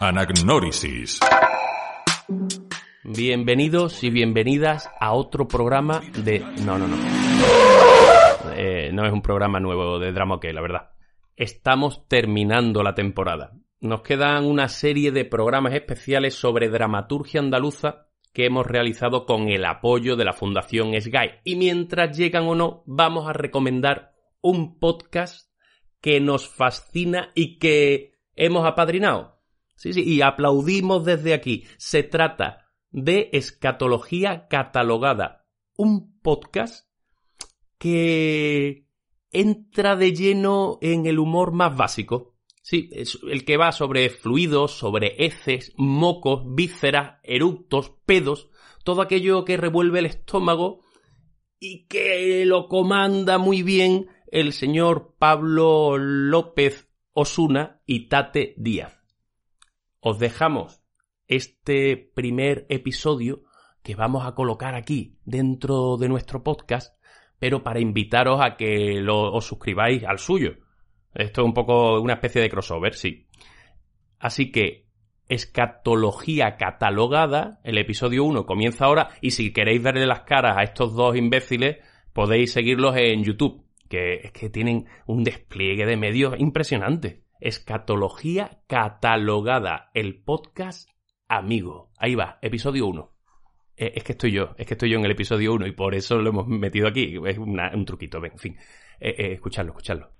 Anagnórisis. Bienvenidos y bienvenidas a otro programa de... No, no, no. Eh, no es un programa nuevo de Drama OK, la verdad. Estamos terminando la temporada. Nos quedan una serie de programas especiales sobre dramaturgia andaluza que hemos realizado con el apoyo de la Fundación SGAI. Y mientras llegan o no, vamos a recomendar un podcast que nos fascina y que hemos apadrinado. Sí, sí, y aplaudimos desde aquí. Se trata de Escatología Catalogada, un podcast que entra de lleno en el humor más básico. Sí, el que va sobre fluidos, sobre heces, mocos, vísceras, eructos, pedos, todo aquello que revuelve el estómago y que lo comanda muy bien el señor Pablo López Osuna y Tate Díaz. Os dejamos este primer episodio que vamos a colocar aquí dentro de nuestro podcast, pero para invitaros a que lo, os suscribáis al suyo. Esto es un poco una especie de crossover, sí. Así que escatología catalogada, el episodio 1 comienza ahora y si queréis verle las caras a estos dos imbéciles podéis seguirlos en YouTube, que es que tienen un despliegue de medios impresionante. Escatología catalogada, el podcast amigo. Ahí va, episodio 1. Eh, es que estoy yo, es que estoy yo en el episodio 1 y por eso lo hemos metido aquí. Es un truquito, ven, en fin. Eh, eh, escuchadlo, escuchadlo.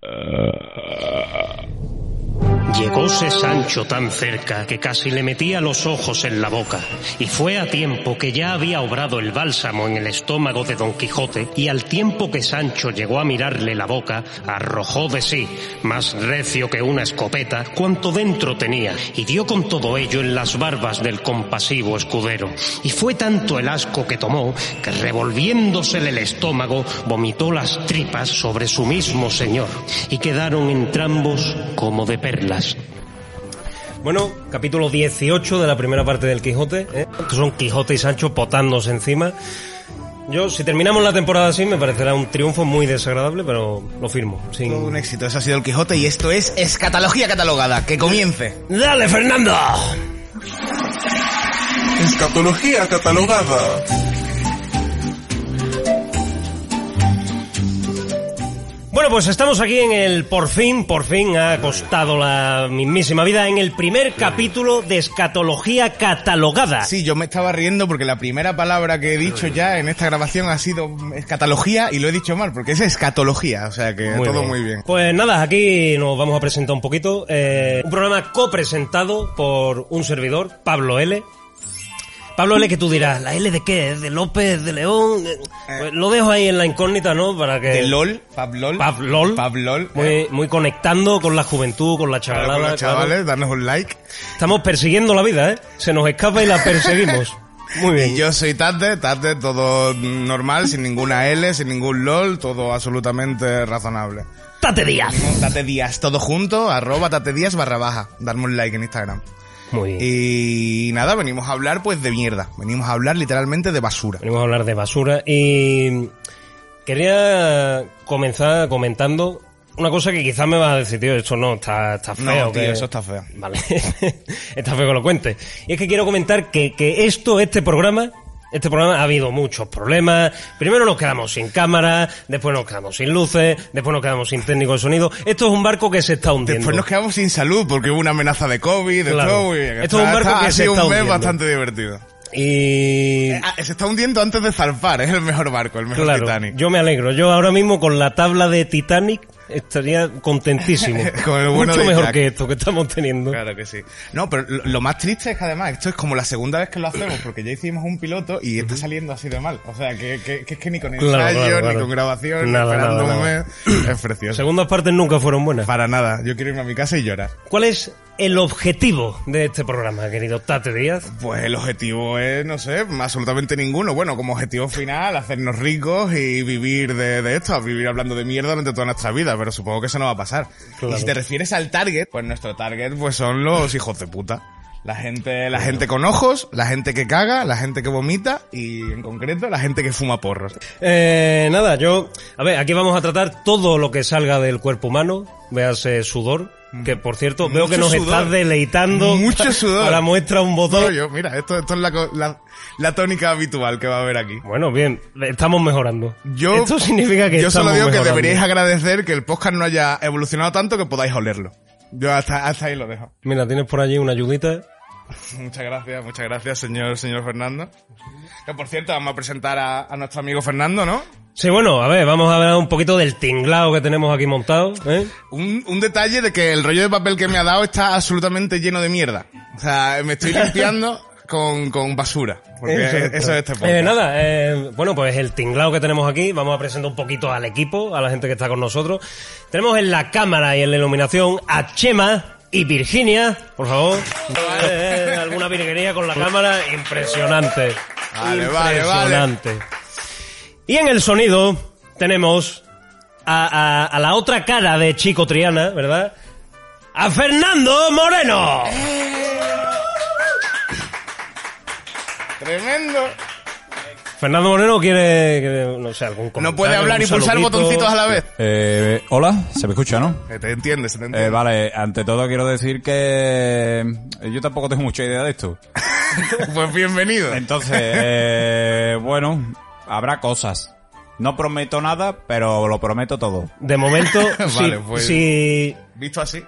Llegóse Sancho tan cerca que casi le metía los ojos en la boca, y fue a tiempo que ya había obrado el bálsamo en el estómago de Don Quijote, y al tiempo que Sancho llegó a mirarle la boca, arrojó de sí, más recio que una escopeta, cuanto dentro tenía, y dio con todo ello en las barbas del compasivo escudero. Y fue tanto el asco que tomó, que revolviéndosele el estómago, vomitó las tripas sobre su mismo señor, y quedaron entrambos como de Bueno, capítulo 18 de la primera parte del Quijote, ¿eh? que son Quijote y Sancho potándose encima. Yo, si terminamos la temporada así, me parecerá un triunfo muy desagradable, pero lo firmo. Sin... Todo un éxito, eso ha sido el Quijote y esto es Escatología Catalogada. Que comience. ¡Dale, Fernando! Escatología catalogada. Bueno, pues estamos aquí en el por fin, por fin ha costado la mismísima vida en el primer capítulo de Escatología Catalogada. Sí, yo me estaba riendo porque la primera palabra que he dicho ya en esta grabación ha sido escatología y lo he dicho mal porque es escatología, o sea que todo muy bien. Pues nada, aquí nos vamos a presentar un poquito. Eh, un programa copresentado por un servidor, Pablo L. Pablo L, que tú dirás, ¿la L de qué? ¿De López, de León? Eh, pues lo dejo ahí en la incógnita, ¿no? Para que... De LOL, Pablol. Pablol. Pablol. Muy, eh, muy conectando con la juventud, con la chavalada. con los claro. chavales, darnos un like. Estamos persiguiendo la vida, ¿eh? Se nos escapa y la perseguimos. Muy bien. Y yo soy Tate, Tate, todo normal, sin ninguna L, sin ningún LOL, todo absolutamente razonable. ¡Tate Díaz! Tate Díaz, todo junto, arroba Tate Díaz barra baja. Darme un like en Instagram. Muy bien. Y nada, venimos a hablar pues de mierda. Venimos a hablar literalmente de basura. Venimos a hablar de basura y quería comenzar comentando una cosa que quizás me va a decir, tío, esto no, está, está feo. No, tío, que- eso está feo. Vale, está feo que lo cuente. Y es que quiero comentar que, que esto, este programa, este programa ha habido muchos problemas. Primero nos quedamos sin cámara, después nos quedamos sin luces, después nos quedamos sin técnico de sonido. Esto es un barco que se está hundiendo. Después nos quedamos sin salud porque hubo una amenaza de COVID, de Claro. todo. Esto es un barco que se sido está un mes hundiendo. bastante divertido. Y... Ah, se está hundiendo antes de zarpar, es el mejor barco, el mejor Claro, Titanic. yo me alegro. Yo ahora mismo con la tabla de Titanic estaría contentísimo. Con el bueno Mucho de mejor Jack. que esto que estamos teniendo. Claro que sí. No, pero lo, lo más triste es que además esto es como la segunda vez que lo hacemos porque ya hicimos un piloto y está saliendo así de mal. O sea, que, que, que es que ni con ensayo, Claro, claro, ni con grabación, Nada, ni esperando nada, un mes. Es precioso. Segundas partes nunca fueron buenas. Para nada. Yo quiero irme a mi casa y llorar. ¿Cuál es el objetivo de este programa, querido Tate Díaz? Pues el objetivo es, no sé, absolutamente ninguno. Bueno, como objetivo final, hacernos ricos y vivir de, esto, vivir hablando de mierda durante toda nuestra vida, pero supongo que eso no va a pasar. Y si te refieres al target, pues nuestro target pues son los hijos de puta. La gente, la gente con ojos, la gente que caga, la gente que vomita y en concreto la gente que fuma porros. Eh, nada, yo, a ver, aquí vamos a tratar todo lo que salga del cuerpo humano, véase sudor, que por cierto, veo que nos estás deleitando. Mucho sudor. Para muestra un botón. mira, esto, esto es la, la, tónica habitual que va a haber aquí. Bueno, bien, estamos mejorando. Yo, esto significa que Yo solo digo que deberíais agradecer que el podcast no haya evolucionado tanto que podáis olerlo. Yo hasta, hasta ahí lo dejo. Mira, tienes por allí una ayudita. Muchas gracias, muchas gracias, señor, señor Fernando. Que por cierto, vamos a presentar a, nuestro amigo Fernando, ¿no? Sí, bueno, a ver, vamos a hablar un poquito del tinglao que tenemos aquí montado. ¿eh? Un, un detalle de que el rollo de papel que me ha dado está absolutamente lleno de mierda. O sea, me estoy limpiando con, con basura. Porque eso, es este eh, nada, eh, bueno, pues el tinglao que tenemos aquí, vamos a presentar un poquito al equipo, a la gente que está con nosotros. Tenemos en la cámara y en la iluminación a Chema y Virginia, por favor. Eh, alguna virguería con la cámara, impresionante. Vale, impresionante. Vale, Y en el sonido tenemos a, a, la otra cara de Chico Triana, ¿verdad? A Fernando Moreno. Tremendo. Fernando Moreno quiere, no sé, algún No puede hablar y pulsar botoncitos a la vez. Eh, hola, se me escucha, ¿no? Eh, te entiendes, se te entiende. Eh, vale, ante todo quiero decir que yo tampoco tengo mucha idea de esto. pues bienvenido. Entonces, eh, bueno, habrá cosas. No prometo nada, pero lo prometo todo. De momento, vale, pues, si... Visto así.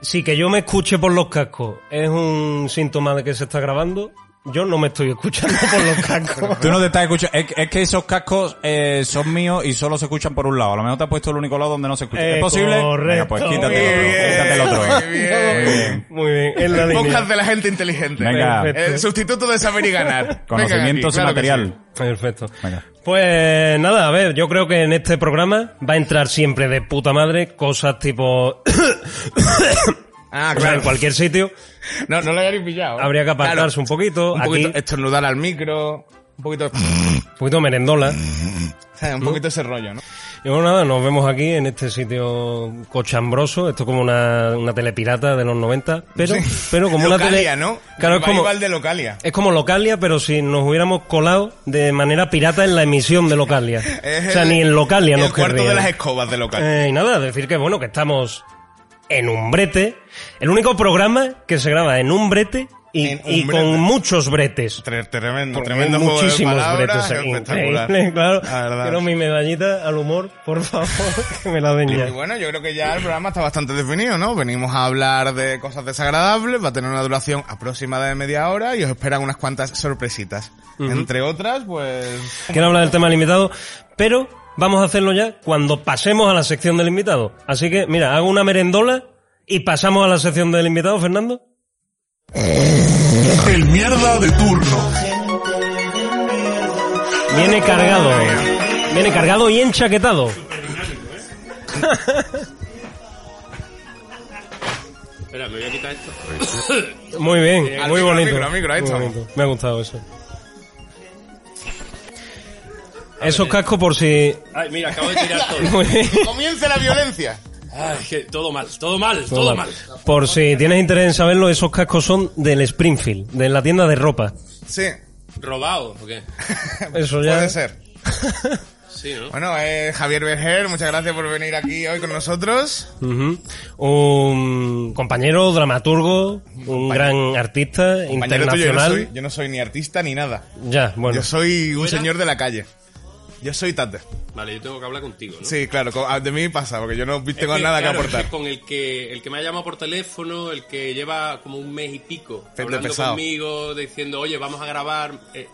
Sí, que yo me escuche por los cascos es un síntoma de que se está grabando. Yo no me estoy escuchando por los cascos. Tú no te estás escuchando. Es, que esos cascos eh, son míos y solo se escuchan por un lado. A lo mejor te has puesto el único lado donde no se escucha. ¿Es posible? Correcto. pues quítate el otro. Muy bien. Muy bien. Muy bien. En la línea. de la gente inteligente. Venga. El sustituto de saber y ganar. Conocimientos y material. Perfecto. Venga. Pues nada, a ver, yo creo que en este programa va a entrar siempre de puta madre cosas tipo... Ah, claro. en cualquier sitio. No, no lo había pillado. ¿eh? Habría que apartarse un poquito. Un poquito estornudar al micro. Un poquito. un poquito merendola. un poquito ese rollo, ¿no? Y bueno, nada, nos vemos aquí en este sitio cochambroso. Esto es como una, una telepirata de los 90. Pero, pero como Localia, una tele. ¿no? Claro, es como. igual de Localia. Es como Localia, pero si nos hubiéramos colado de manera pirata en la emisión de Localia. o sea, ni en Localia nos El cuarto de las escobas de Localia. Eh, y nada, decir que bueno, que estamos en un brete. El único programa que se graba en un brete y, con muchos bretes. Tremendo, tremendo Muchísimos bretes. Increíble, claro. Quiero mi medallita al humor, por favor, que me la den ya. Y bueno, yo creo que ya el programa está bastante definido, ¿no? Venimos a hablar de cosas desagradables, va a tener una duración aproximada de media hora y os esperan unas cuantas sorpresitas. Entre otras, pues... Quiero hablar del tema limitado, pero vamos a hacerlo ya cuando pasemos a la sección del invitado. Así que, mira, hago una merendola y pasamos a la sección del invitado, Fernando. El mierda de turno. Viene cargado. Viene cargado y enchaquetado. Espera, me voy a quitar esto. Muy bien, muy bonito. Me ha gustado eso. Esos cascos por si... Ay, mira, acabo de tirar todo. Comience la violencia. Ay, que todo mal, todo mal, todo, mal. Por si tienes interés en saberlo, esos cascos son del Springfield, de la tienda de ropa. Sí. ¿Robado o qué? Eso ya... Puede ser. Sí, ¿no? Bueno, eh, Javier Berger, muchas gracias por venir aquí hoy con nosotros. Un compañero, dramaturgo, un gran artista internacional. yo, no soy, ni artista ni nada. Ya, bueno. Yo soy un señor de la calle. Yo soy Tate. Vale, yo tengo que hablar contigo, ¿no? Sí, claro, de mí pasa, porque yo no tengo nada que aportar. con el que, el que me ha llamado por teléfono, el que lleva como un mes y pico hablando conmigo, diciendo, oye, vamos a grabar. Eh,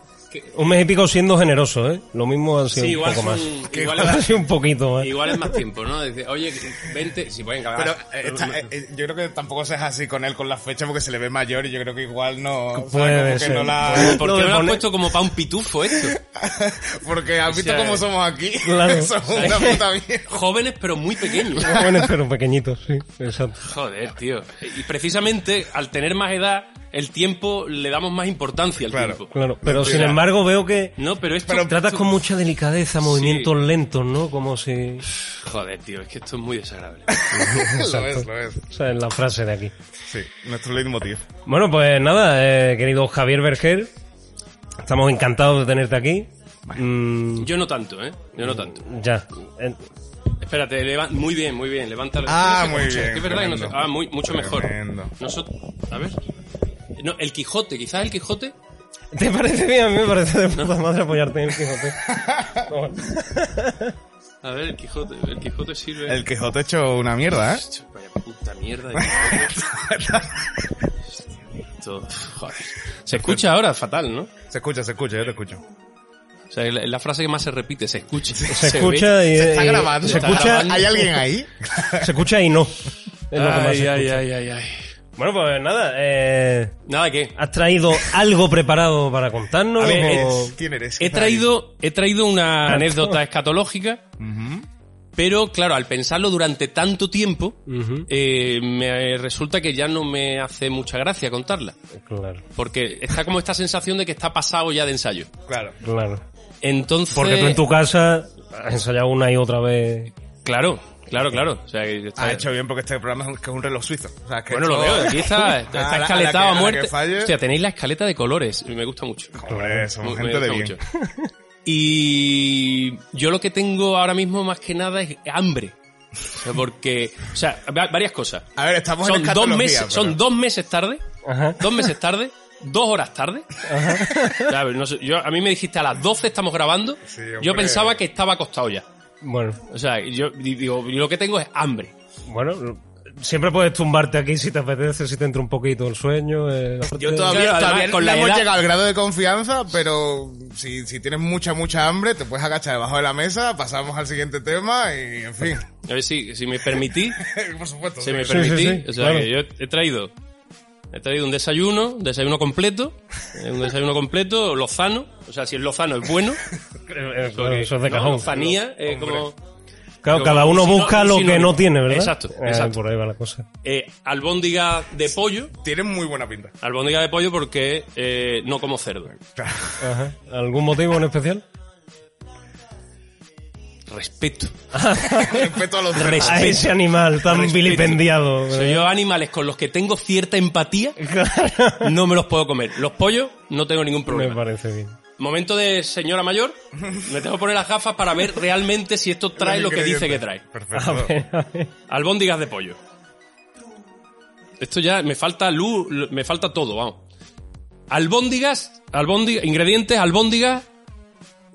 Un mes y pico siendo generoso, ¿eh? Lo mismo ha sido Sí, un igual poco más. son- igual sido un poquito más. Igual es más tiempo, ¿no? Dice, oye, vente, si pueden Pero eh, eh, eh, yo creo que tampoco seas así con él con la fecha porque se le ve mayor y yo creo que igual no. Puede que ser. no la- ¿Por qué no lo has puesto como para un pitufo esto? porque has visto sea, cómo somos aquí. Claro. somos una puta mierda. Jóvenes pero muy pequeños. Jóvenes pero pequeñitos, sí, exacto. Joder, tío. Y precisamente al tener más edad, el tiempo le damos más importancia al Claro, tiempo. Claro, pero sin embargo veo que No, pero esto... tratas con mucha delicadeza, movimientos lentos, ¿no? Como si... Joder, tío, es que esto es muy desagradable. lo es, lo es. O sea, en la frase de aquí. Sí, nuestro leitmotiv. Bueno, pues nada, eh, querido Javier Berger, estamos encantados de tenerte aquí. Mm, Yo no tanto, ¿eh? Yo no tanto. ya. Eh, Espérate, leva- muy bien, muy bien, levántalo. Ah, Es muy bien, Es es verdad que no tremendo. Ah, muy, mucho mejor. Tremendo. Nosotros... A ver... No, el Quijote, quizás el Quijote... ¿Te parece bien? A mí me parece de puta madre apoyarte en el Quijote. A ver, el Quijote, el Quijote sirve... El Quijote hecho una mierda, ¿eh? Hostia, Vaya puta mierda. Esto, joder. Se escucha ahora fatal, ¿no? Se escucha, se escucha, yo te escucho. O sea, la, la frase que más se repite, se escucha. Se escucha y... Se está grabando. Se está escucha, grabando. ¿Hay alguien ahí? se escucha y no. Es lo que más Ay, se ay, ay, ay, ay. Bueno, pues nada, eh, Nada, ¿qué? ¿has traído algo preparado para contarnos? A ver, ¿Quién eres? He traído, he traído una anécdota escatológica, pero claro, al pensarlo durante tanto tiempo, eh, me resulta que ya no me hace mucha gracia contarla. Claro, Porque está como esta sensación de que está pasado ya de ensayo. Claro. claro. Entonces... Porque tú en tu casa has ensayado una y otra vez. Claro, claro, claro. O sea, que está- Ha hecho bien porque este programa es un, que es un reloj suizo. O sea, que Bueno, lo veo, aquí está, está A la- a la escaletado que- a, muerte. falle- Hostia, tenéis la escaleta de colores, me gusta mucho. Joder, somos Me- me gente de bien. mucho. Y yo lo que tengo ahora mismo más que nada es hambre. O sea, porque, o sea, va- varias cosas. A ver, estamos en dos meses, pero- son dos meses tarde, Ajá. dos meses tarde, dos horas tarde. Ya, no sé, yo, a mí me dijiste a las 12 estamos grabando. Sí, yo pensaba que estaba acostado ya. Bueno, O sea, yo digo, yo lo que tengo es hambre. bueno, siempre puedes tumbarte aquí si te apetece, si te entra un poquito el sueño. eh, Yo todavía, Claro, además, todavía con no la hemos edad- llegado al grado de confianza, pero si, si tienes mucha, mucha hambre, te puedes agachar debajo de la mesa, pasamos al siguiente tema y, en fin. A ver si, si me permitís, Por supuesto. si sí. me Sí, permitís. sí, sí, o sea, claro. que yo he traído, he traído un desayuno, un desayuno completo, eh, un desayuno completo, lozano. O sea, si es lozano es bueno. Eh, claro, eso es de ¿no? cajón. Lozanía, eh, como Claro, cada uno sino- busca lo que no tiene, ¿verdad? Exacto, Eh, exacto. por ahí va la cosa. eh, albóndiga de pollo. Tiene muy buena pinta. Albóndiga de pollo porque eh, no como cerdo. Ajá. ¿Algún motivo en especial? Respeto. Respeto a los demás. Respeto. A ese animal tan Respeto. vilipendiado. O sea, yo animales con los que tengo cierta empatía no me los puedo comer. Los pollos no tengo ningún Me problema. parece bien. Momento de señora mayor, me tengo que poner las gafas para ver realmente si esto trae lo que dice que trae. Perfecto. A ver, a ver. Albóndigas de pollo. Esto ya me falta luz, me falta todo, vamos. Albóndigas, albóndigas, ingredientes, albóndigas,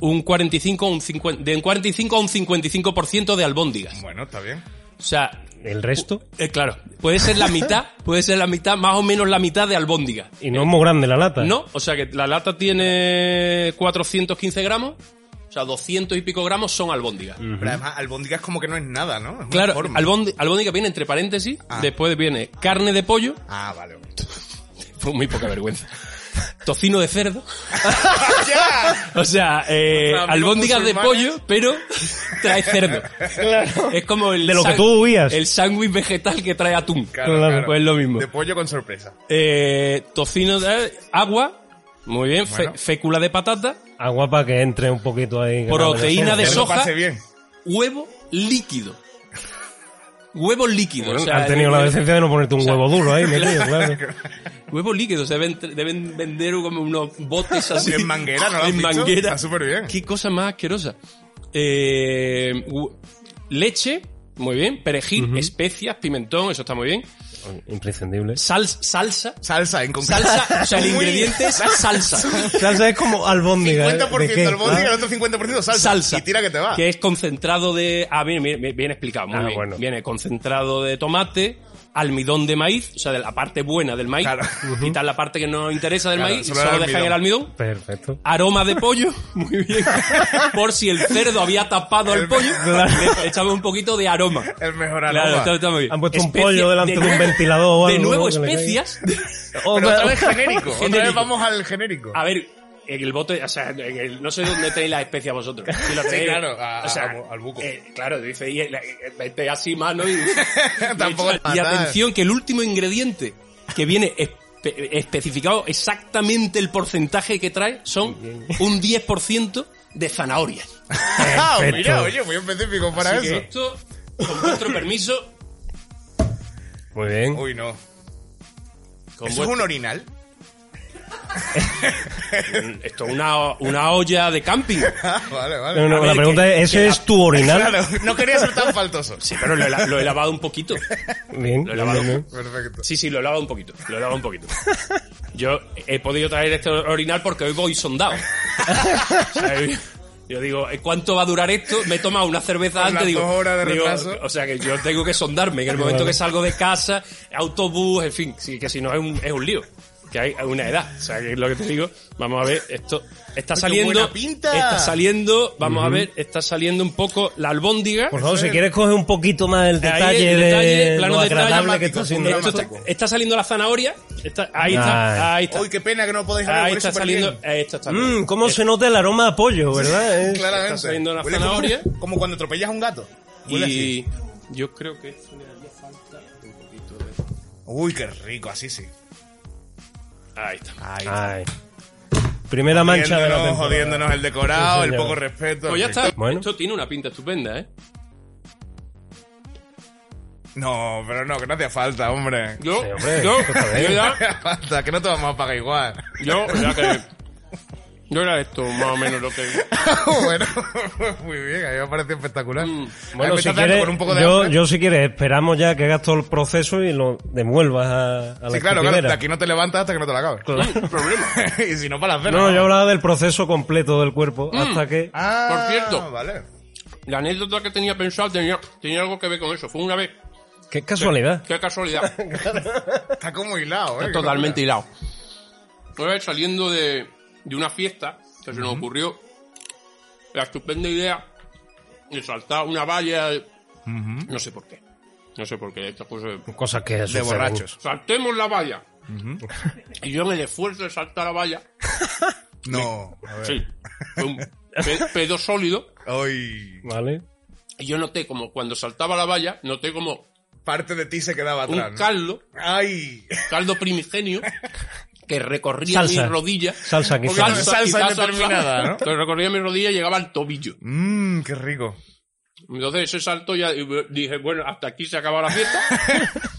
un 45 un 50, de un 45 a un 55% de albóndigas. Bueno, está bien. O sea, ¿El resto? eh, claro, puede ser la mitad, puede ser la mitad, más o menos la mitad de albóndigas. Y no es muy grande la lata. No, o sea que la lata tiene 415 gramos, o sea, 200 y pico gramos son albóndigas. Pero además, albóndiga es como que no es nada, ¿no? Es Claro, forma. albóndi- albóndiga viene entre paréntesis, Ah. después viene carne de pollo, Ah, vale. fue muy poca vergüenza. Tocino de cerdo. O sea, eh, albóndigas de pollo, pero trae cerdo. Es como el De lo que tú huías. El sándwich vegetal que trae atún. Claro, Claro. claro. Pues es lo mismo. De pollo con sorpresa. Eh, tocino de agua, muy bien, fe- fécula de patata, Agua para que entre un poquito ahí. Proteína de soja. pase bien. huevo líquido. Huevo líquido. Bueno, o sea, han tenido la eh, decencia de no ponerte un o sea, huevo duro ahí, metido, claro. Huevo líquido, o sea, deben, deben vender como unos botes así. En manguera, ¿no lo has En manguera. Está súper bien. Qué cosa más asquerosa. Eh, leche, muy bien. Perejil, especias, pimentón, eso está muy bien. Imprescindible. Sal, salsa. Salsa, en concreto. Salsa, o sea, el ingrediente es salsa. Salsa es como albóndiga. ¿eh? 50% ¿De qué? albóndiga y Ah, el otro 50% salsa. Salsa. Y tira que te va. Que es concentrado de... Ah, bien, bien, bien explicado, muy Ah, bien. bueno. Viene concentrado de tomate, almidón de maíz, o sea, de la parte buena del maíz, Claro. quitar la parte que no interesa del Claro, maíz, y solo el solo dejan el almidón. Perfecto. Aroma de pollo, muy bien. Por si el cerdo había tapado el, El- pollo, le echamos un poquito de aroma. El mejor Claro, aroma. está, está muy bien. Han puesto un pollo delante de un nuevo- ventilador o De algo, nuevo, le caiga. especias. Oh, Pero otra vez genérico. Otra vez vamos al genérico. A ver, en el bote, o sea, en el- no sé dónde tenéis las especias vosotros. Si lo Sí, tenéis, claro, a- o sea, a- al buco. eh, claro, dice, y, eh, vete así mano y... Tampoco y atención, que el último ingrediente que viene espe- especificado exactamente el porcentaje que trae son un 10% de zanahorias. Ah, mira, oye, muy específico para Así que eso. esto, con vuestro permiso, Muy bien. Uy, no. con ¿Eso es un orinal? esto es una, una olla de camping. Vale, vale. No, no, A ver, la pregunta que- es, ¿ese que es tu orinal? Claro, no quería ser tan faltoso. Sí, pero lo he, la- lo he lavado un poquito. Bien, Lo he lavado. bien, bien. Perfecto. Sí, sí, lo he lavado un poquito. Lo he lavado un poquito. Yo he podido traer este orinal porque hoy voy sondado. O sea, yo digo, ¿eh, ¿cuánto va a durar esto? Me he tomado una cerveza Con antes, las digo, dos horas de digo, retraso. o sea que yo tengo que sondarme en el momento que salgo de casa, autobús, en fin, sí, que si no es un, es un lío. Que hay una edad. O sea, que es lo que te digo. Vamos a ver, esto está saliendo. buena pinta. Está saliendo, vamos a ver, está saliendo un poco la albóndiga. Por favor, si quieres coger un poquito más el Ahí, detalle el de detalle, plano lo detalle, que está Esto esto. está, está saliendo la zanahoria. Está- ahí está, ahí está. Uy, qué pena que no podéis ver. Ahí está súper saliendo. bien. Ahí está. Mmm, cómo se nota el aroma a pollo, ¿verdad? Es- Claramente. está saliendo la Huele zanahoria. Como, cuando atropellas a un gato. Huele así. Y yo creo que esto le haría falta un poquito de. Uy, qué rico, así sí. Ahí está. Ahí. Primera mancha de la Jodiéndonos, temporada. jodiéndonos el decorado, Sí, el señor. poco respeto. Pues ya está. Bueno. Esto tiene una pinta estupenda, ¿eh? No, pero no, que no hacía falta, hombre. Yo, Sí, hombre, yo, esto está bien. yo No ya, hacía falta, que no te vamos a pagar igual. yo, ya que. Yo era esto, más o menos lo que. bueno, muy bien, a mí me parece espectacular. Mm. Bueno, si quieres, con un poco de yo, yo si quieres, esperamos ya que hagas todo el proceso y lo devuelvas a, a la Sí, claro, claro, de aquí no te levantas hasta que no te la acabes. Mm, problema. y si no, para la cena. No, yo hablaba del proceso completo del cuerpo Mm. hasta que... Ah, Por cierto. Vale. La anécdota que tenía pensado tenía, tenía algo que ver con eso. Fue una vez. Qué casualidad. Qué casualidad. Está como hilado, eh. Está totalmente hilado. Una vez saliendo de, de una fiesta, que se nos ocurrió la estupenda idea de saltar una valla. No sé por qué. No sé por qué. Estas cosas. Cosas que De suceden. borrachos. Saltemos la valla. Y yo en el esfuerzo de saltar la valla, No. A ver. sí, fue un pe- pedo sólido. Ay. ¿Vale? Y yo noté como cuando saltaba la valla, noté como Parte de ti se quedaba un atrás. ¿no? caldo, Ay. caldo primigenio, que recorría Salsa. mi rodilla. Salsa, no es salsa quizás indeterminada, ¿no? Que recorría mi rodilla y llegaba al tobillo. Mmm, qué rico. Entonces ese salto ya y dije, bueno, hasta aquí se acaba la fiesta.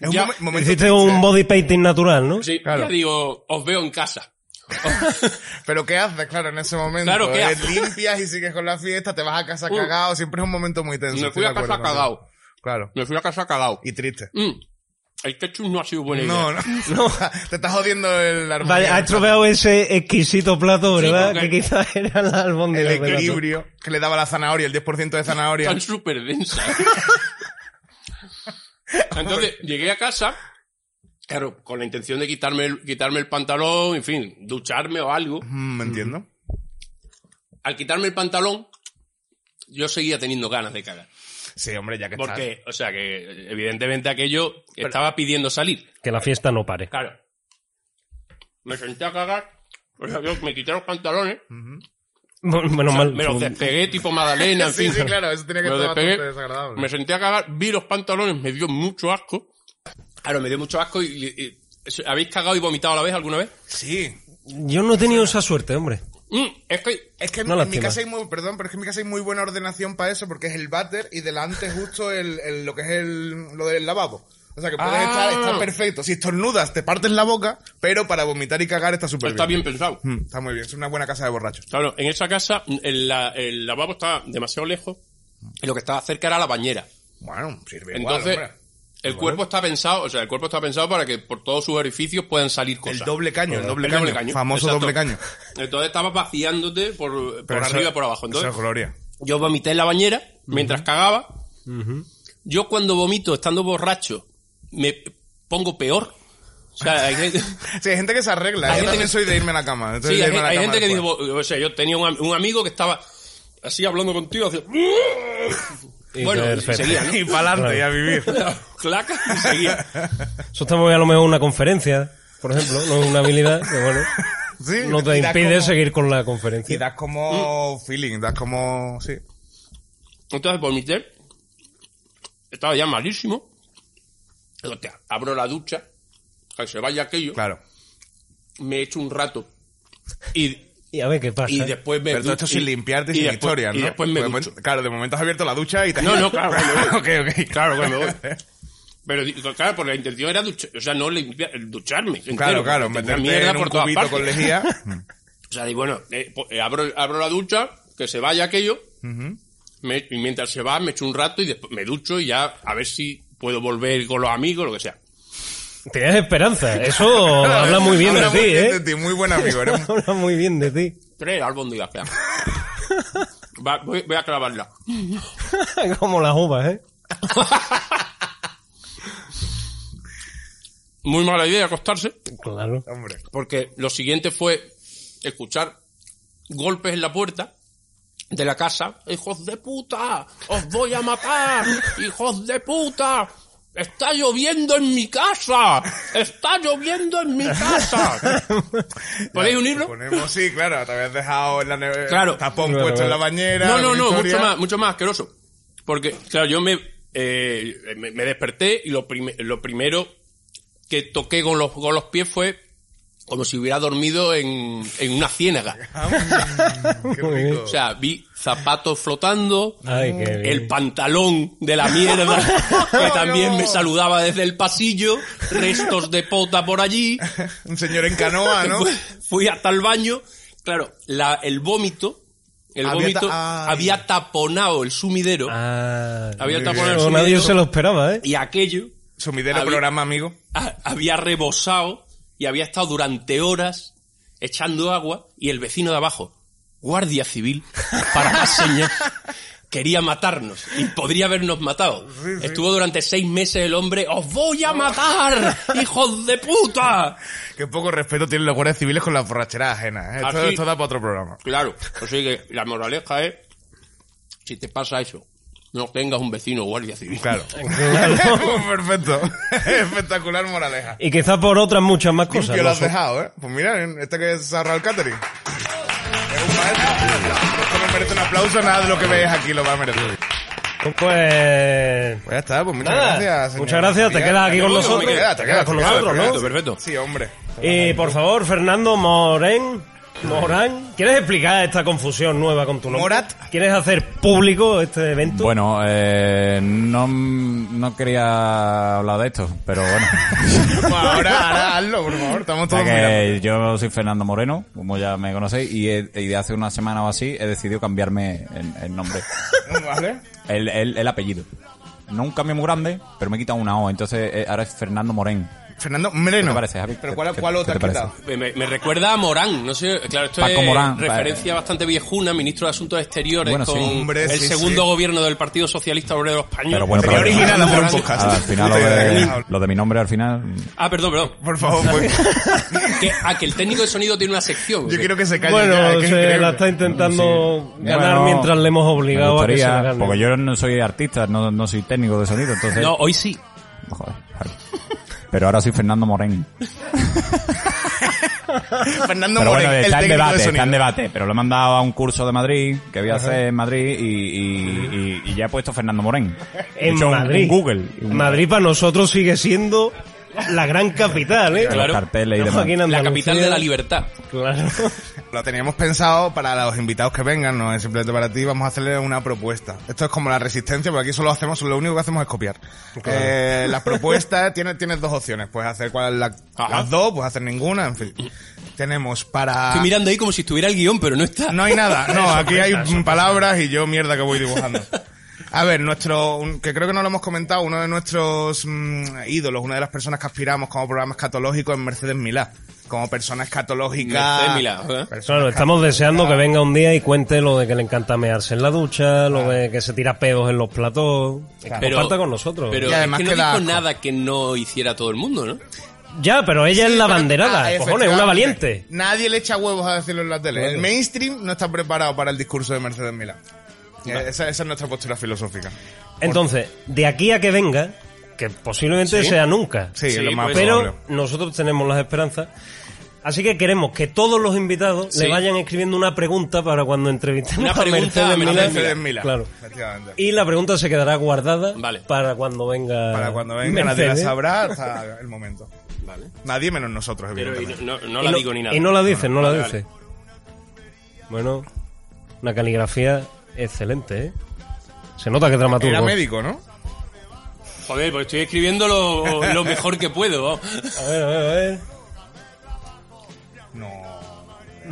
Es un Ya. momento Hiciste un body painting natural, ¿no? Sí, Claro. ya digo, os veo en casa. Pero ¿qué haces, claro, en ese momento? Claro, ¿qué Eh, haces? Limpias y sigues con la fiesta, te vas a casa Uh. cagado, siempre es un momento muy tenso. Me fui a casa cagado. Claro. Me fui a casa cagado. Y triste. Mm, el ketchup no ha sido buena idea. No, no, no. Te estás jodiendo el Vale, armonía. has estropeado ese exquisito plato, ¿verdad? que quizás era la albóndiga el equilibrio que le daba la zanahoria, el 10% de zanahoria. Están súper densas. Entonces, llegué a casa, claro, con la intención de quitarme el, quitarme el pantalón, en fin, ducharme o algo. Mm, ¿Me entiendo? Al quitarme el pantalón, yo seguía teniendo ganas de cagar. Sí, hombre, ya que estás. Porque, o sea, que evidentemente aquello estaba pidiendo salir. Que la fiesta no pare. Claro. Me senté a cagar, o sea, yo me quité los pantalones, Bueno, Menos o sea, mal. me los despegué tipo Magdalena, en Sí, fin. sí, claro, eso tenía que Me despegué, bastante desagradable. Me senté a cagar, vi los pantalones, me dio mucho asco. Claro, me dio mucho asco y, y- y- ¿Habéis cagado y vomitado a la vez alguna vez? Sí. Yo no he tenido esa suerte, hombre. Mm, es que... Es que No en mi casa hay muy, perdón, pero es que en mi casa hay muy buena ordenación para eso porque es el váter y delante justo el, el- lo que es el, lo del lavabo. O sea que puedes Ah. estar, está perfecto. Si estornudas, te partes la boca, pero para vomitar y cagar está súper Está bien. bien pensado. Mm, está muy bien, es una buena casa de borrachos. Claro, en esa casa el, la- el lavabo estaba demasiado lejos y lo que estaba cerca era la bañera. Bueno, sirve Entonces, igual, hombre. El cuerpo está pensado, o sea, el cuerpo está pensado para que por todos sus orificios puedan salir cosas. El doble caño, el doble, El caño, Famoso exacto. doble caño. Entonces estabas vaciándote por, por Pero eso- arriba y por abajo. eso Entonces, es gloria. yo vomité en la bañera mientras cagaba. Yo cuando vomito estando borracho me pongo peor. O sea, hay gente, Sí, hay gente que se arregla. Hay Yo gente también que- soy de irme a la cama. Sí, hay, la cama gente que dice, o sea, yo tenía un, am- un amigo que estaba así hablando contigo, hacía, Y bueno, y seguía, ¿no? Y para adelante, y a vivir. Clac, y seguía. Eso está muy bien a lo mejor en una conferencia, por ejemplo, no es una habilidad que, bueno, Sí, no te y impide como- seguir con la Y conferencia. das como feeling, das como... Sí. Entonces vomité. Estaba ya malísimo. Digo, "Hostia, abro la ducha, que se vaya aquello, Claro. me echo un rato y, Y a ver qué pasa. y después me Pero todo esto sin y- limpiarte y, y sin después- historia, ¿no? Y después me de momento- claro, de momento has abierto la ducha y te... No, no, claro, cuando voy. ok, ok. Claro, cuando voy. Pero claro, porque la intención era duchar, o sea, no limpiar, ducharme. entero, Claro, claro, meterte en un todas cubito con lejía. O sea, digo, bueno, eh, pues, eh, abro, abro la ducha, que se vaya aquello, me- y mientras se va me echo un rato y después me ducho y ya a ver si puedo volver con los amigos, lo que sea. Tienes esperanza. Eso habla muy bien de Habla ti, muy bien ¿eh? de ti, muy buen amigo. Habla muy bien de ti. Tres albóndigas que hago. Va, voy, voy a clavarla. Como las uvas, ¿eh? Muy mala idea acostarse, Claro. Hombre. porque lo siguiente fue escuchar golpes en la puerta de la casa. ¡Hijos de puta! ¡Os voy a matar! ¡Hijos de puta! ¡Está lloviendo en mi casa! ¡Está lloviendo en mi casa! ¿Podéis unirlo? Ponemos, sí, claro, te habías dejado en la nevera, Claro. tapón Claro, puesto en la bañera. No, no, no, historia. mucho más, mucho más asqueroso. Porque, claro, yo me, eh, me, me desperté y lo, prime- lo primero que toqué con los, con los pies fue como si hubiera dormido en, en una ciénaga. Qué rico. O sea, vi zapatos flotando, Ay, qué bien. el pantalón de la mierda que también me saludaba desde el pasillo, restos de pota por allí. Un señor en canoa, ¿no? Fui- Fui hasta el baño. Claro, la, el vómito, el Había vómito ta- ay. había taponado el sumidero. Ah, había taponado el eso sumidero. nadie se lo esperaba, ¿eh? Y aquello Sumidero Había- programa, amigo. ah, había rebosado y había estado durante horas echando agua y el vecino de abajo, guardia civil, para más señas, quería matarnos y podría habernos matado. Estuvo durante seis meses el hombre, os voy a matar, hijos de puta. Qué poco respeto tienen los guardias civiles con las borracheras ajenas. ¿eh? Esto, Así- esto da para otro programa. Claro, así que la moraleja es, si te pasa eso, no tengas un vecino guardia civil. Claro. Claro. Perfecto. Espectacular moraleja. Y quizás por otras muchas más cosas. Limpio lo has sé. dejado, ¿eh? Pues mira, este que se ahorra el catering. Es un maestro. Esto no merece un aplauso, nada de lo que veis aquí lo va a merecer. Pues... Pues ya está, pues muchas Nada, gracias. muchas gracias, te quedas aquí con No, nosotros. Te quedas, te quedas con nosotros, ¿no? Perfecto, perfecto. Sí, hombre. Y por favor, Fernando Morén, Morán, ¿quieres explicar esta confusión nueva con tu nombre? Morat. ¿Quieres hacer público este evento? Bueno, eh, no, no quería hablar de esto, pero bueno. Pues ahora, ahora hazlo, por favor. Estamos todos que yo soy Fernando Moreno, como ya me conocéis, y, he- y de hace una semana o así he decidido cambiarme el, el nombre, ¿Vale? el, el- el apellido. No un cambio muy grande, pero me he quitado una O, entonces eh, ahora es Fernando Morén. Fernando ¿Qué Moreno. te parece, Javi? ¿Pero ¿Qué- cuál, qué- cuál qué otro te has parece? quitado? Me, me recuerda a Morán, no sé, claro, esto Paco es Morán, referencia bastante viejuna, ministro de Asuntos Exteriores Bueno, sí. con Hombre, el sí, segundo sí. gogobierno del Partido Socialista Obrero Español. Pero bueno, Sería pero- original un podcast. Al final lo de, lo de mi nombre al final... Ah, perdón, perdón. Por favor, pues. Que, ah, que el técnico de sonido tiene una sección. Yo quiero que se calle bueno, ya, que se la está intentando Sí. ganar Bueno, mientras le hemos obligado a que se la gustaría, gane. porque yo no soy artista, no, no soy técnico de sonido, entonces... No, hoy sí. Joder, Javi. Pero ahora soy Fernando Morén. Fernando Pero Moreno, bueno, el está en debate, de está en debate. Pero lo he mandado a un curso de Madrid, que voy a hacer en Madrid, y, y- y- y ya he puesto Fernando Morén. En hecho Madrid. un Google. Madrid para nosotros sigue siendo la gran capital, ¿eh? Los carteles y demás. en La capital de la libertad. Claro. Lo teníamos pensado para los invitados que vengan, no es simplemente para ti, vamos a hacerle una propuesta. Esto es como la resistencia, porque aquí solo hacemos, lo único que hacemos es copiar. Eh, las propuestas, tienes, tienes dos opciones, puedes hacer cuál, la- las dos, puedes hacer ninguna, en fin. Tenemos para... Estoy mirando ahí como si estuviera el guion, pero no está. No hay nada, no, aquí hay palabras y yo mierda que voy dibujando. A ver, nuestro, un- que creo que no lo hemos comentado, uno de nuestros mm, ídolos, una de las personas que aspiramos como programa escatológico es Mercedes Milá. Como persona escatológica. Mercedes Milá, ¿eh? Claro, estamos deseando que venga un día y cuente lo de que le encanta mearse en la ducha, lo de que se tira pedos en los platós. Que Pero- comparta con nosotros. Pero Y además es que no dijo asco. nada que no hiciera todo el mundo, ¿no? ya, pero ella es la banderada, ah, cojones, una valiente. Nadie le echa huevos a decirlo en la tele. El mainstream no está preparado para el discurso de Mercedes Milá. Eh, Esa, esa es nuestra postura filosófica. Entonces, de aquí a que venga, que posiblemente ¿Sí? sea nunca, Sí, Sí, lo más pues- pero probable. nosotros tenemos las esperanzas. Así que queremos que todos los invitados Sí. le vayan escribiendo una pregunta para cuando entrevistemos Una a Mercedes. Mercedes Milá. Claro. Y la pregunta se quedará guardada Vale. para cuando venga. Para cuando venga, nadie la sabrá hasta el momento. Vale. Nadie menos nosotros, Pero evidentemente. no, no Y la no- digo ni nada. Y no la dice, no la Vale, dice. Bueno, una caligrafía excelente, ¿eh? Se nota que es dramaturgo. Era médico, ¿no? Joder, pues estoy escribiendo lo, lo mejor que puedo. A ver, a ver, a ver. No.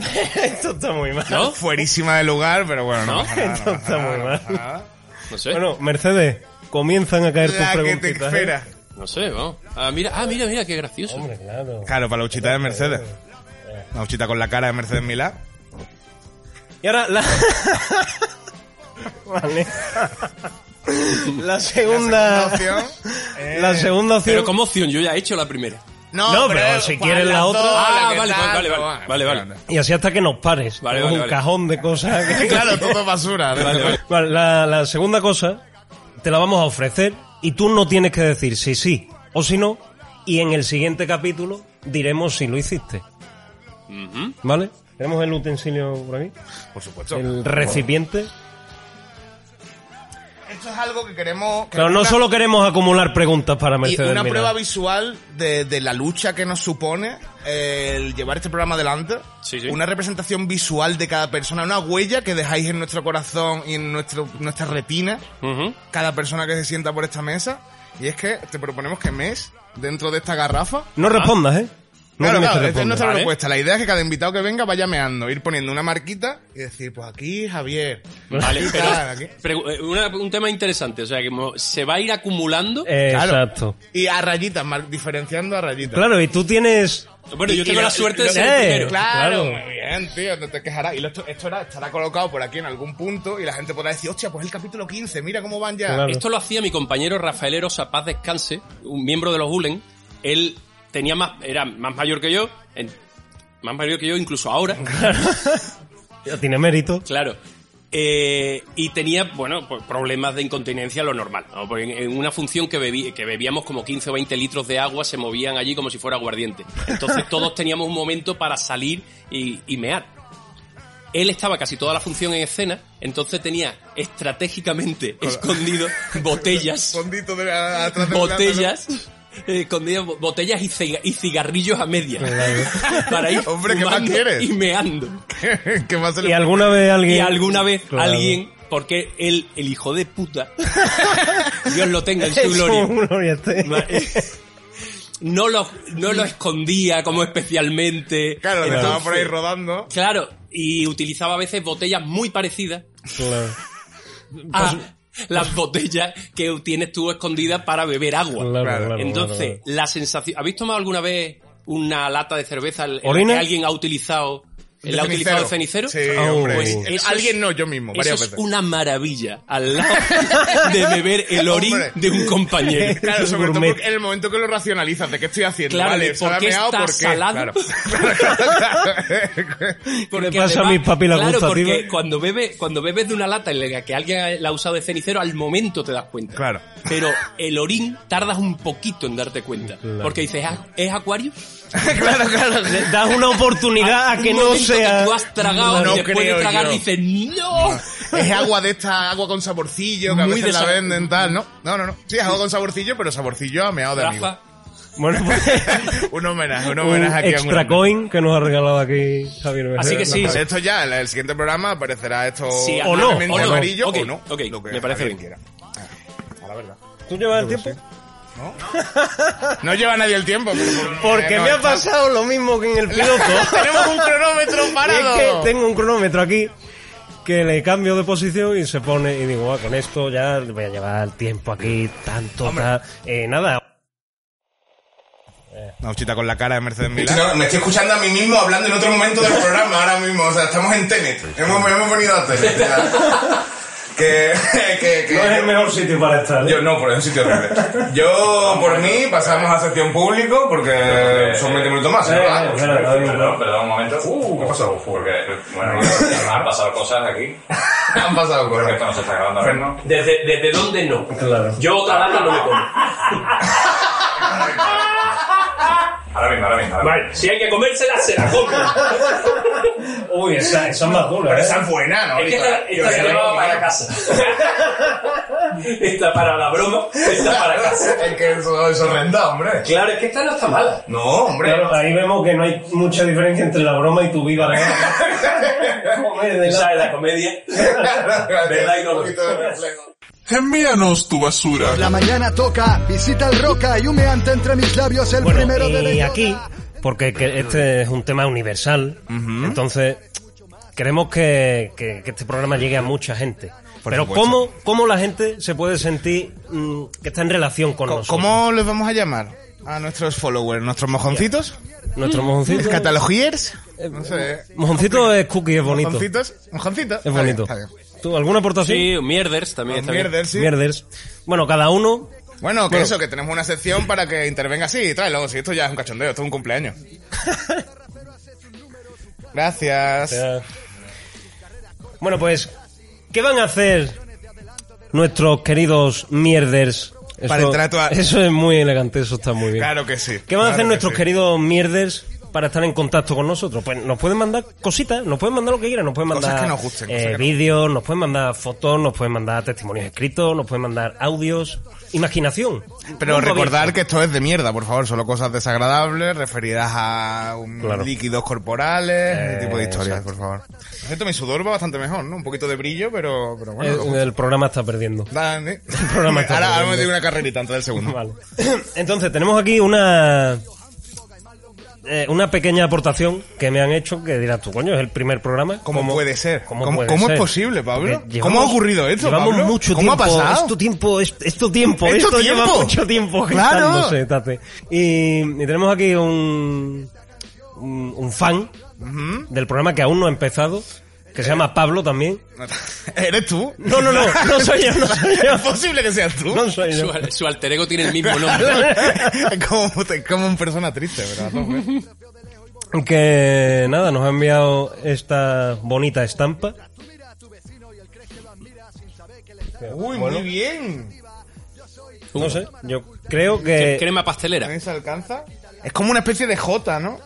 Esto está muy mal. ¿No? Fuerísima de lugar, pero bueno, no, ¿No? pasa nada. No, Esto pasa está nada, muy mal. nada. No sé. Bueno, Mercedes, comienzan a caer tus La que te preguntitas. ¿eh? espera. No sé, vamos. Ah, mira, ah, mira, mira, qué gracioso. Hombre, claro. Claro, para la huchita de Mercedes. La huchita con la cara de Mercedes Milá. Y ahora la... vale. La segunda... opción. eh, La segunda opción... Pero como opción, yo ya he hecho la primera. No, pero si ¿cuál quieres la otra-? Ah, ¿Qué vale, vale, vale, vale, vale. Y así hasta que nos pares. Vale, vale, un vale. cajón de cosas. que- Claro, todo basura. Vale, vale. Vale, la, la segunda cosa te la vamos a ofrecer y tú no tienes que decir si sí o si no y en el siguiente capítulo diremos si lo hiciste. ¿Vale? Tenemos el utensilio por aquí, Por supuesto. el recipiente. Esto es algo que queremos... que Pero no una- solo queremos acumular preguntas para Y Mercedes una prueba visual de, de la lucha que nos supone el llevar este programa adelante. Sí, sí. Una representación visual de cada persona, una huella que dejáis en nuestro corazón y en nuestro, nuestra retina, cada persona que se sienta por esta mesa. Y es que te proponemos que mes, dentro de esta garrafa, No respondas, ¿eh? No Claro, claro, esta es nuestra Vale. propuesta. La idea es que cada invitado que venga vaya meando, ir poniendo una marquita y decir, pues aquí Javier. Vale, aquí tal, eh, una- un tema interesante, o sea, que se va a ir acumulando. Eh, Claro. Exacto. Y a rayitas, mar- diferenciando a rayitas. Claro, y tú tienes... bueno, yo tengo la suerte de ser eh, el primero. Claro, Claro. muy bien, tío, no te quejarás. Y esto, esto era- estará colocado por aquí en algún punto y la gente podrá decir, hostia, pues el capítulo 15, mira cómo van ya. Claro. Esto lo hacía mi compañero Rafael Erosa Paz Descanse, un miembro de los Ulen. Él tenía más, era más mayor que yo, en- más mayor que yo incluso ahora, Ya tiene mérito. claro. Eh, y tenía, bueno, pues problemas de incontinencia, lo normal. en, una función que, bebí- que bebíamos como 15 o 20 litros de agua, se movían allí como si fuera aguardiente. Entonces todos teníamos un momento para salir y, y mear. Él estaba casi toda la función en escena, entonces tenía estratégicamente escondido botellas Fondito de la- botellas eh, escondidas, bo- botellas y, ciga- y cigarrillos a medias para ir Hombre, ¿qué más quieres? y meando. ¿Qué más se le Y alguna vez alguien... y alguna vez Claro. alguien porque él el hijo de puta Dios lo tenga en su gloria no lo no lo escondía como especialmente Claro, que estaba por ahí Entonces, rodando. claro y utilizaba a veces botellas muy parecidas Claro. a las botellas que tienes tú escondidas para beber agua. Claro, Claro. claro, Entonces, claro, la sensación... ¿Habéis tomado alguna vez una lata de cerveza en la que alguien ha utilizado... De ¿La ha utilizado el cenicero? Sí, Oh. hombre. Pues eso Alguien es- no, yo mismo, Eso es veces. una maravilla al lado de beber el orín Hombre. de un compañero. Claro, sobre todo en el momento que lo racionalizas, ¿de qué estoy haciendo? Claro, vale, por qué está ¿por qué? salado. Claro. Porque le pasa a mis claro, porque cuando bebes, cuando bebes de una lata en la que alguien la ha usado de cenicero, al momento te das cuenta. Claro. Pero el orín tardas un poquito en darte cuenta. Porque dices, "Ah, ¿es acuario? claro, claro. Le das una oportunidad a que no sea... que tú has tragado No y después de creo tragar yo. dices, ¡No! Es agua de esta, agua con saborcillo, que a Muy veces la venden, tal, ¿no? No, no, no. Sí, es agua con saborcillo, pero saborcillo a meado de amigo. Rafa, Bueno, pues, Un homenaje, un un homenaje aquí a un extra grande. coin que nos ha regalado aquí Javier Así que Becerra. sí, Esto ya, en el siguiente programa aparecerá esto Sí, o no, o no. amarillo Ok, o no. ok, lo que me parece bien. quiera. Ah, A la verdad. ¿Tú llevas el tiempo? No lleva nadie el tiempo. pero por- Porque eh, no, me ha está- pasado lo mismo que en el piloto. Tenemos un cronómetro parado. Es que tengo un cronómetro aquí que le cambio de posición y se pone y digo, "Ah, con esto ya voy a llevar el tiempo aquí, tanto, tal. Eh, nada, Una huchita con la cara de Mercedes Milán. No, me estoy escuchando a mí mismo hablando en otro momento del programa ahora mismo. O sea, estamos en Tenet. Hemos, hemos venido a Tenet. ya. que, que, que- no es el mejor sitio para estar. ¿eh? Yo no, por es un sitio horrible. Yo, por mí, pasamos a sección público porque son 20 minutos más. Eh, eh, Perdón, perdón un momento. ¿Qué pasó? Porque, bueno, han pasado cosas aquí. Han pasado cosas. esto no se está grabando. ¿Desde, ¿Desde dónde no? Claro. Yo otra lata no me como. Ahora mismo, ahora mismo. ahora Vale, si hay que comérsela, se la come. Uy, esa, esa es más dura, Pero ¿eh? esa es buena, ¿no? Es que esta, esta se llevaba para casa. esta para la broma, esta para casa. Es que eso es horrenda, hombre. Claro, es que esta no está mala. No, hombre. Claro, ahí vemos que no hay mucha diferencia entre la broma y tu vida real. La- ¿Sabes? La comedia. ¿Verdad y no? Reflejo. Envíanos tu basura. La mañana toca, visita el roca y humeante entre mis labios el Bueno, primero de y aquí, porque que este es un tema universal, entonces queremos que, que- que este programa llegue a mucha gente. Por Pero supuesto. ¿cómo, ¿cómo la gente se puede sentir mm, que está en relación con Co- nosotros? ¿Cómo les vamos a llamar? A nuestros followers, nuestros mojoncitos, Nuestro mojoncito... catalogiers, no sé. Mojoncito es cookie, es bonito. Mojoncitos, mojoncitos. Es bonito. Está bien, está bien. ¿Tú, ¿Alguna aportación? Sí, mierders también está bien. Mierder, sí. Mierders. Bueno, cada uno... Bueno, que Bueno. eso, que tenemos una sección para que intervenga así y trae luego, si esto ya es un cachondeo, esto es un cumpleaños. Gracias. eh, Bueno, pues, ¿qué van a hacer nuestros queridos mierders? Eso, Para entrar a eso es muy elegante, eso está muy bien. Claro que sí. ¿Qué van a claro hacer que nuestros sí. queridos mierders para estar en contacto con nosotros? Pues nos pueden mandar cositas, nos pueden mandar lo que quieran, nos pueden Cosas mandar que nos gusten, eh, cosas que nos vídeos, nos pueden mandar fotos, nos pueden mandar testimonios escritos, nos pueden mandar audios, imaginación. Pero recordar abierto. que esto es de mierda, por favor, solo cosas desagradables referidas a Claro. líquidos corporales, ese tipo de Eh, historias, exacto. por favor. Por cierto, mi sudor va bastante mejor, ¿no? Un poquito de brillo, pero, pero bueno. Eh, el programa está perdiendo. Dale. programa está ahora, ahora me digo una carrerita antes del segundo. Vale. Entonces, tenemos aquí una. Eh, una pequeña aportación que me han hecho que dirás tú, coño, es el primer programa. ¿Cómo puede ser? ¿Cómo, ¿Cómo- puede cómo es posible, Pablo? ¿Cómo ha ocurrido esto, Llevamos Pablo? mucho ¿Cómo ha tiempo. pasado? Esto tiempo, esto, esto tiempo, ¿Esto esto, lleva tiempo? mucho tiempo Claro. gestándose, tate. Y, y tenemos aquí un, un, un fan del programa que aún no ha empezado, que se llama Pablo también. ¿Eres tú? No, no, no, no soy yo, no soy yo. ¿Es posible que seas tú? No soy yo. Su, su alter ego tiene el mismo nombre. Es como, como una persona triste, ¿verdad? hombre? Que nada, nos ha enviado esta bonita estampa. Uy, muy bien. No sé, yo creo que... Crema pastelera. ¿También se alcanza? Es como una especie de J, ¿no?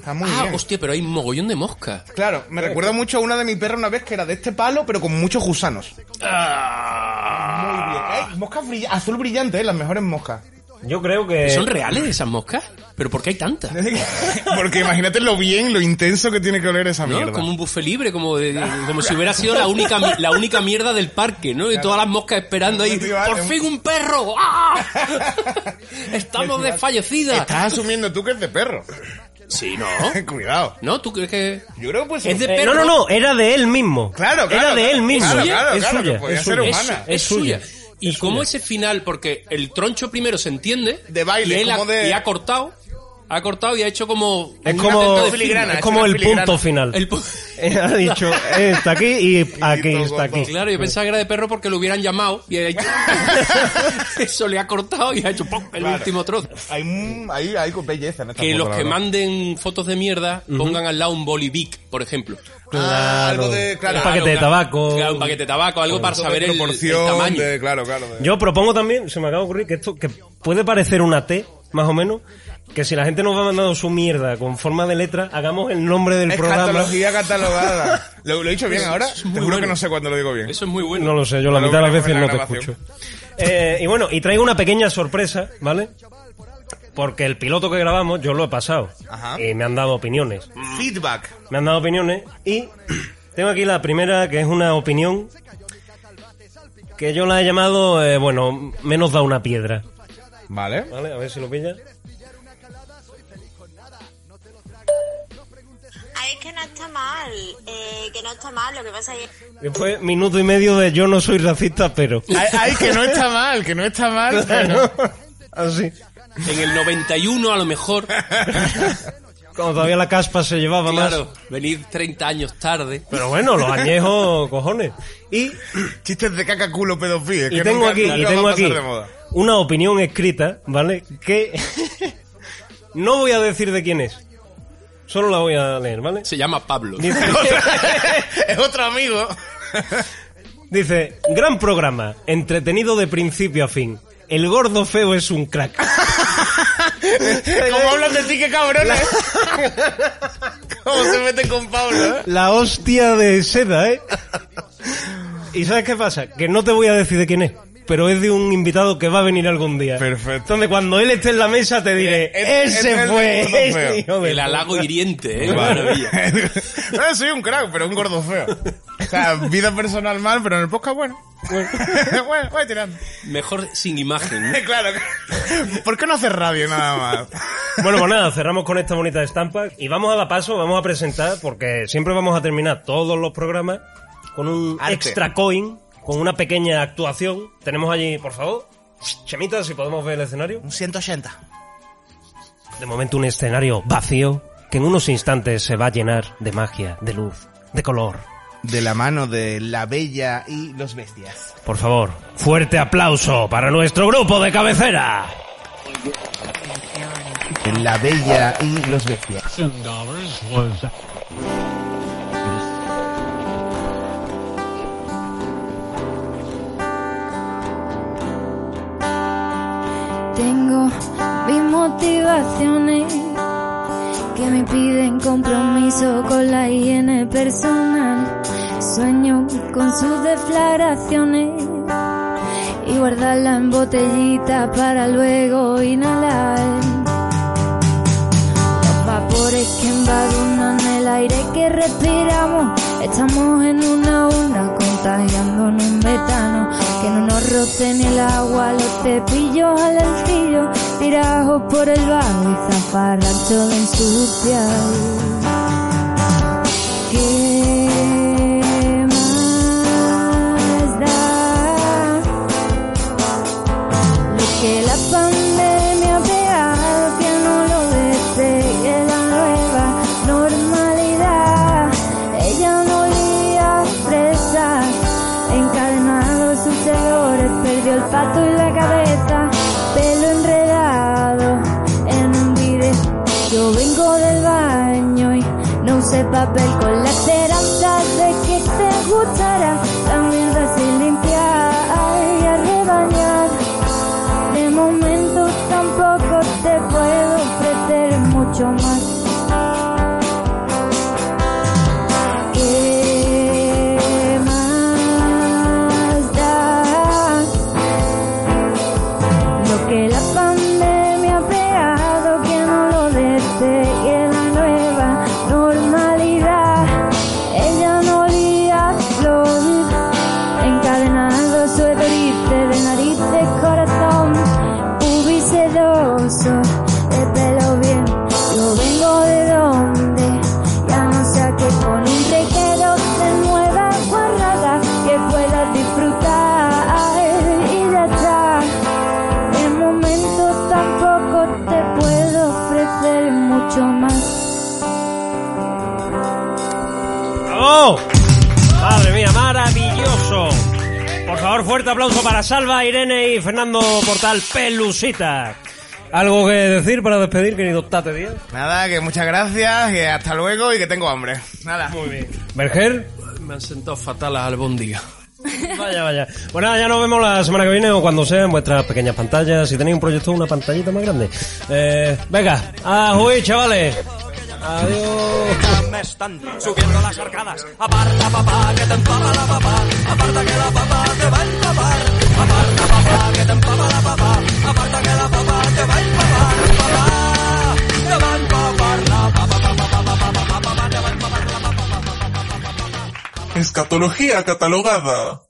Está muy Ah, bien. hostia, pero hay mogollón de moscas. Claro, me recuerda mucho a una de mi perra una vez que era de este palo, pero con muchos gusanos. Muy bien. Eh, moscas brilla- azul brillante, ¿eh? las mejores moscas. Yo creo que... ¿Son reales esas moscas? ¿Pero por qué hay tantas? Porque imagínate lo bien, lo intenso que tiene que oler esa ¿No? mierda. Como un buffet libre, como, de- de- como si hubiera sido la única, la única mierda del parque, ¿no? Y todas las moscas esperando ahí. ¡Por fin un perro! ¡Ah! ¡Estamos desfallecidas! Estás asumiendo tú que es de perro. Sí, ¿no? Cuidado. ¿No? ¿Tú crees que...? Yo creo que puede ser Es de Eh, perro. no, no, no, era de él mismo. Claro, claro, Era de él mismo. Claro, claro, es claro, suya. que podía es ser suya. humana. Es, Es suya. suya. ¿Y cómo ese final? Porque el troncho primero se entiende. De baile, y él como ha, de- y ha cortado. Ha cortado y ha hecho como... Es un como, de filigrana, es como el filigrana. punto final. El pu- Eh, ha dicho, eh, está aquí y aquí está aquí. Claro, yo pensaba que era de perro porque lo hubieran llamado y ha hecho- eso le ha cortado y ha hecho ¡pum! el último trozo. Hay, hay, hay belleza en esta Que foto, los que verdad. manden fotos de mierda pongan al lado un bolivic, por ejemplo. Ah, algo de, claro, Un paquete de claro, tabaco. claro, un paquete de tabaco, algo para saber el, el tamaño. de- claro, claro. de- Yo propongo también, se me acaba de ocurrir, que esto que puede parecer una T, más o menos, que si la gente nos va mandando su mierda con forma de letra, hagamos el nombre del programa. Escatología catalogada. ¿Lo, lo he dicho bien ahora? es Te juro que no sé cuándo lo digo bien. Eso es muy bueno. No lo sé, yo la mitad de las veces en no te escucho. Eh, y bueno, y traigo una pequeña sorpresa, ¿vale? Porque el piloto que grabamos yo lo he pasado. Ajá. Y me han dado opiniones. Feedback. Me han dado opiniones y tengo aquí la primera que es una opinión que yo la he llamado, eh, bueno, menos da una piedra. Vale. ¿Vale? A ver si lo pilla. A es que no está mal, eh, que no está mal, lo que pasa es Después, minuto y medio de yo no soy racista, pero... Ay, ay, que no está mal, que no está mal, pero... Así. En el 91 a lo mejor, Cuando todavía la caspa se llevaba más. claro, venir 30 años tarde. Pero bueno, los añejos, cojones. Y, Chistes de caca, culo, pedofilia. y que tengo nunca- aquí, nunca y tengo pasar aquí de moda. Una opinión escrita, ¿vale? Que no voy a decir de quién es. Solo la voy a leer, ¿vale? Se llama Pablo. Dice, es otro amigo. dice, gran programa, entretenido de principio a fin. El gordo feo es un crack. Como hablan de ti, qué cabrones. Cómo se meten con Pablo, ¿eh? La hostia de seda, ¿eh? ¿Y sabes qué pasa? Que no te voy a decir de quién es, pero es de un invitado que va a venir algún día. Perfecto. Entonces cuando él esté en la mesa te diré, Eh, ese este es el fue, gordo ese feo". hijo de El puta". halago hiriente, ¿eh? Maravilla. No, soy un crack, pero un gordo feo. O sea, vida personal mal, pero en el podcast bueno. Bueno, voy tirando. Mejor sin imagen. ¿no? Claro. ¿Por qué no hacer radio nada más? Bueno, pues nada, cerramos con esta bonita estampa y vamos a dar paso, vamos a presentar, porque siempre vamos a terminar todos los programas con un Arte. extra coin, con una pequeña actuación. Tenemos allí, por favor, Chemita, si podemos ver el escenario. Un 180. De momento un escenario vacío que en unos instantes se va a llenar de magia, de luz, de color. De la mano de la bella y los bestias. Por favor, fuerte aplauso para nuestro grupo de cabecera. La bella y los bestias. Motivaciones que me piden compromiso con la higiene personal. Sueño con sus declaraciones y guardarla en botellita para luego inhalar. Los vapores que embadurnan el aire que respiramos. Estamos en una onda contagiándonos en metano. Que no nos roce ni el agua, los cepillos al alcillo. Tirados por el bajo y zafarrancho de ensuciar. ¿Qué papel con la fuerte aplauso para Salva, Irene y Fernando Portal Pelusita. ¿Algo que decir para despedir, querido Tate Díaz? Nada, que muchas gracias, que hasta luego y que tengo hambre. Nada. Muy bien. ¿Berger? Me han sentado fatal las albóndigas. Vaya, vaya. Pues nada, ya nos vemos la semana que viene o cuando sea en vuestras pequeñas pantallas. Si tenéis un proyecto, una pantallita más grande. Eh, venga, a jugar, chavales. Adiós. Me están subiendo las arcadas. Aparta, papá, que te empapa la papá. Aparta que la papá te va a empapar. Aparta, papá, que te empapa la papá. Aparta que la papá te va a empapar. Papá, te va a empapar la papá. papá, te va a empapar la papá. Escatología catalogada.